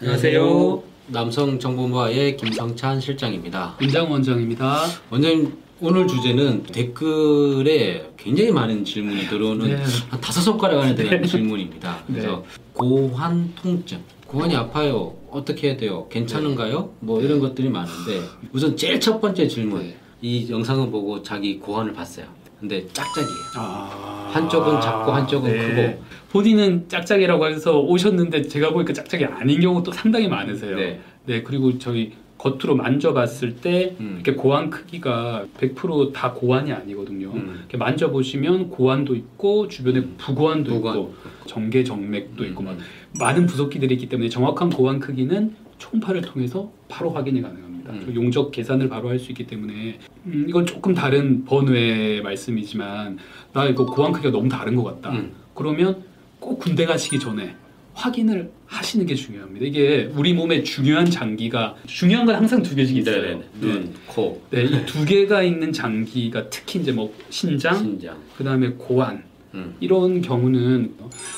안녕하세요. 남성정보부와의 김성찬 실장입니다. 임장 원장입니다. 원장님 오늘 주제는 댓글에 굉장히 많은 질문이 들어오는 네. 한 다섯 손가락 안에 들어가는 질문입니다. 네. 그래서 고환 통증, 고환이 아파요. 어떻게 해야 돼요? 괜찮은가요? 뭐 이런 것들이 많은데 우선 제일 첫 번째 질문. 네. 이 영상을 보고 자기 고환을 봤어요. 근데 짝짝이에요. 아... 한쪽은 작고 한쪽은 크고. 본인은 짝짝이라고 해서 오셨는데 제가 보니까 짝짝이 아닌 경우도 상당히 많으세요. 네. 네, 그리고 저희 겉으로 만져봤을 때 음. 이렇게 고환 크기가 100%다 고환이 아니거든요. 음. 이렇게 만져보시면 고환도 있고 주변에 부고환도 부고환. 있고 정계 정맥도 있고 음. 막 많은 부속기들이 있기 때문에 정확한 고환 크기는 초음파를 통해서 바로 확인이 가능합니다. 음. 그 용적 계산을 바로 할 수 있기 때문에 음, 이건 조금 다른 번외의 말씀이지만 나 이거 고환 크기가 너무 다른 것 같다. 음. 그러면 꼭 군대 가시기 전에 확인을 하시는 게 중요합니다. 이게 우리 몸에 중요한 장기가 중요한 건 항상 두 개씩 있어요. 네네. 눈, 코, 네, 이 두 개가 있는 장기가 특히 이제 뭐 신장, 신장. 그다음에 고환 음. 이런 경우는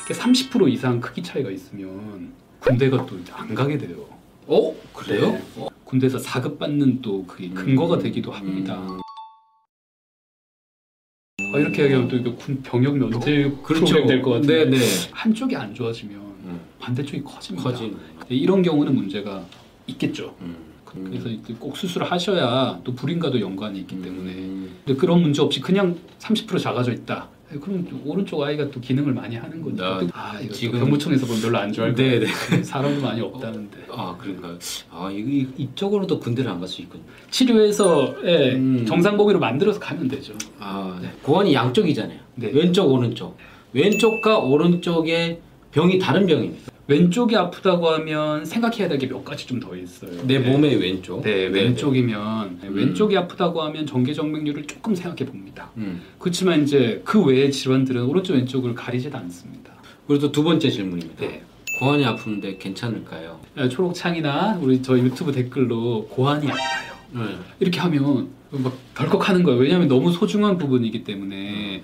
이렇게 30% 이상 크기 차이가 있으면 군대가 또 안 가게 돼요. 어? 그래요? 네. 군대에서 사급 받는 또 그게 근거가 되기도 합니다. 음. 아, 이렇게 얘기하면 또 이거 군 병역 면제 그렇죠. 프로그램 될것 같은데 네네. 한쪽이 안 좋아지면 음. 반대쪽이 커집니다. 커진. 네, 이런 경우는 문제가 있겠죠. 음. 그래서 꼭 수술을 하셔야 또 불임과도 연관이 있기 때문에 음. 근데 그런 문제 없이 그냥 30% 작아져 있다. 네, 그럼 오른쪽 아이가 또 기능을 많이 하는 거죠. 아, 아, 지금- 병무청에서 보면 별로 안 좋아할 네, 거예요. 사람도 많이 없다는데. 아 그런가요? 아 이- 이쪽으로도 군대를 안 갈 수 있군. 치료해서 음. 정상보기로 만들어서 가면 되죠. 아 네. 고환이 양쪽이잖아요. 네. 왼쪽 오른쪽. 왼쪽과 오른쪽의 병이 다른 병입니다. 왼쪽이 아프다고 하면 생각해야 될 게 몇 가지 좀 더 있어요. 내 네. 몸의 왼쪽. 네, 왼쪽이면 네, 음. 왼쪽이 아프다고 하면 정계정맥류를 조금 생각해 봅니다. 음. 그렇지만 이제 그 외의 질환들은 오른쪽 왼쪽을 가리지도 않습니다. 그리고 또두 번째 질문입니다. 네. 고환이 아픈데 괜찮을까요? 네, 초록창이나 우리 저 유튜브 댓글로 고환이 아파요. 네. 이렇게 하면 막 덜컥 하는 거예요. 왜냐하면 너무 소중한 부분이기 때문에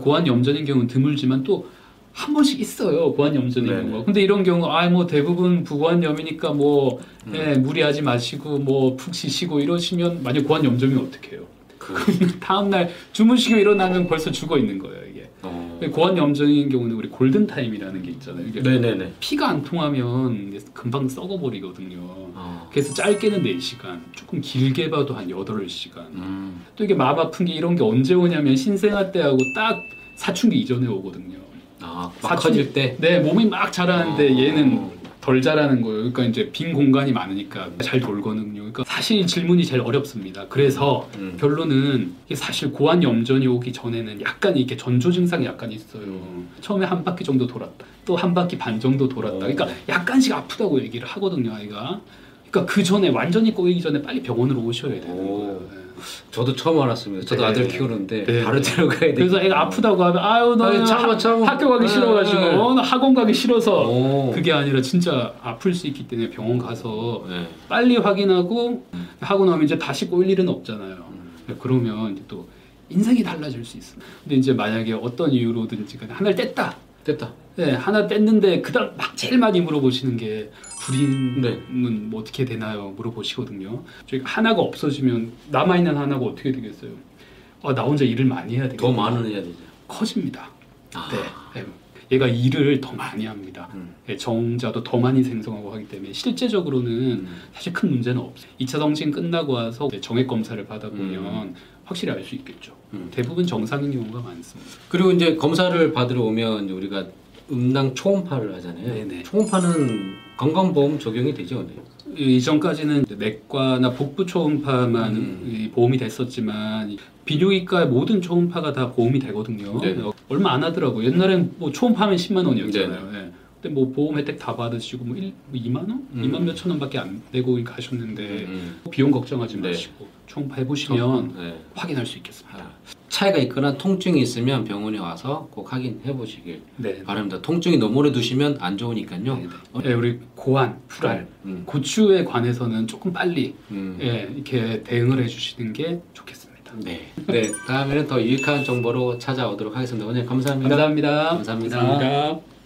고환 염전인 경우는 드물지만 또 한 번씩 있어요. 고환 염전인 네네. 경우가. 근데 이런 경우 아뭐 대부분 부고환염이니까 뭐 음. 예, 무리하지 마시고 뭐 푹 쉬시고 이러시면 만약 고환 염전이면 어떻게 해요? 그. 다음 날 주무시고 일어나면 벌써 죽어 있는 거예요 이게. 어. 고환 염전인 경우는 우리 골든 타임이라는 게 있잖아요. 이게 네네네. 피가 안 통하면 금방 썩어버리거든요. 어. 그래서 짧게는 4시간, 조금 길게 봐도 한 8시간. 음. 또 이게 마음 아픈 게 이런 게 언제 오냐면 신생아 때하고 딱 사춘기 이전에 오거든요. 아, 막 사춘- 커질 때. 네, 몸이 막 자라는데 어. 얘는 덜 자라는 거예요. 그러니까 이제 빈 공간이 많으니까 잘 돌거든요. 그러니까 사실 질문이 제일 어렵습니다. 그래서 음. 결론은 이게 사실 고환 염전이 오기 전에는 약간 이렇게 전조 증상이 약간 있어요. 음. 처음에 한 바퀴 정도 돌았다. 또 한 바퀴 반 정도 돌았다. 오. 그러니까 약간씩 아프다고 얘기를 하거든요, 아이가. 그러니까 그 전에 완전히 꼬이기 전에 빨리 병원으로 오셔야 되는 오. 거예요. 네. 저도 처음 알았습니다. 저도 네. 아들 키우는데 네. 바로 데려가야 돼. 그래서 애가 아프다고 하면 아유 너 참아, 참아. 학교 가기 네, 싫어가지고 네. 어, 나 학원 가기 싫어서 오. 그게 아니라 진짜 아플 수 있기 때문에 병원 가서 네. 빨리 확인하고 음. 하고 나면 이제 다시 꼬일 일은 없잖아요. 네, 그러면 이제 또 인생이 달라질 수 있어요. 근데 이제 만약에 어떤 이유로든지 간에 하나를 뗐다. 됐다. 네, 하나 뗐는데 그다음 막 제일 많이 물어보시는 게 네. 뭐 어떻게 되나요? 물어보시거든요. 저희 하나가 없어지면 남아 있는 하나가 어떻게 되겠어요? 아, 나 혼자 일을 많이 해야 되겠다. 더 많은 해야 되죠. 커집니다. 아. 네. 네. 얘가 일을 더 많이 합니다. 음. 네, 정자도 더 많이 생성하고 하기 때문에 실제적으로는 음. 사실 큰 문제는 없어요. 2차 성징 끝나고 와서 정액 검사를 받아보면 확실히 알 수 있겠죠. 음. 대부분 정상인 경우가 많습니다. 그리고 이제 검사를 받으러 오면 우리가 음낭 초음파를 하잖아요. 네네. 초음파는 건강보험 적용이 되죠, 네. 이전까지는 내과나 복부 초음파만 음. 이 보험이 됐었지만 이 비뇨기과의 모든 초음파가 다 보험이 되거든요. 네. 어, 얼마 안 하더라고요. 옛날엔 뭐 초음파면 10만 원이었잖아요. 네. 근데 뭐 보험 혜택 다 받으시고 뭐, 1, 뭐 2만 원? 음. 2만 몇천 원밖에 안 내고 가셨는데 음. 비용 걱정하지 네. 마시고 초음파 해보시면 네. 확인할 수 있겠습니다. 아, 차이가 있거나 통증이 있으면 병원에 와서 꼭 확인해 보시길 네. 바랍니다. 통증이 너무 오래 두시면 안 좋으니까요. 네, 네. 네, 우리 고환, 풀알, 음. 고추에 관해서는 조금 빨리 음. 예, 이렇게 대응을 해주시는 게 좋겠습니다. 네. 네. 다음에는 더 유익한 정보로 찾아오도록 하겠습니다. 오늘 감사합니다. 감사합니다. 감사합니다. 감사합니다.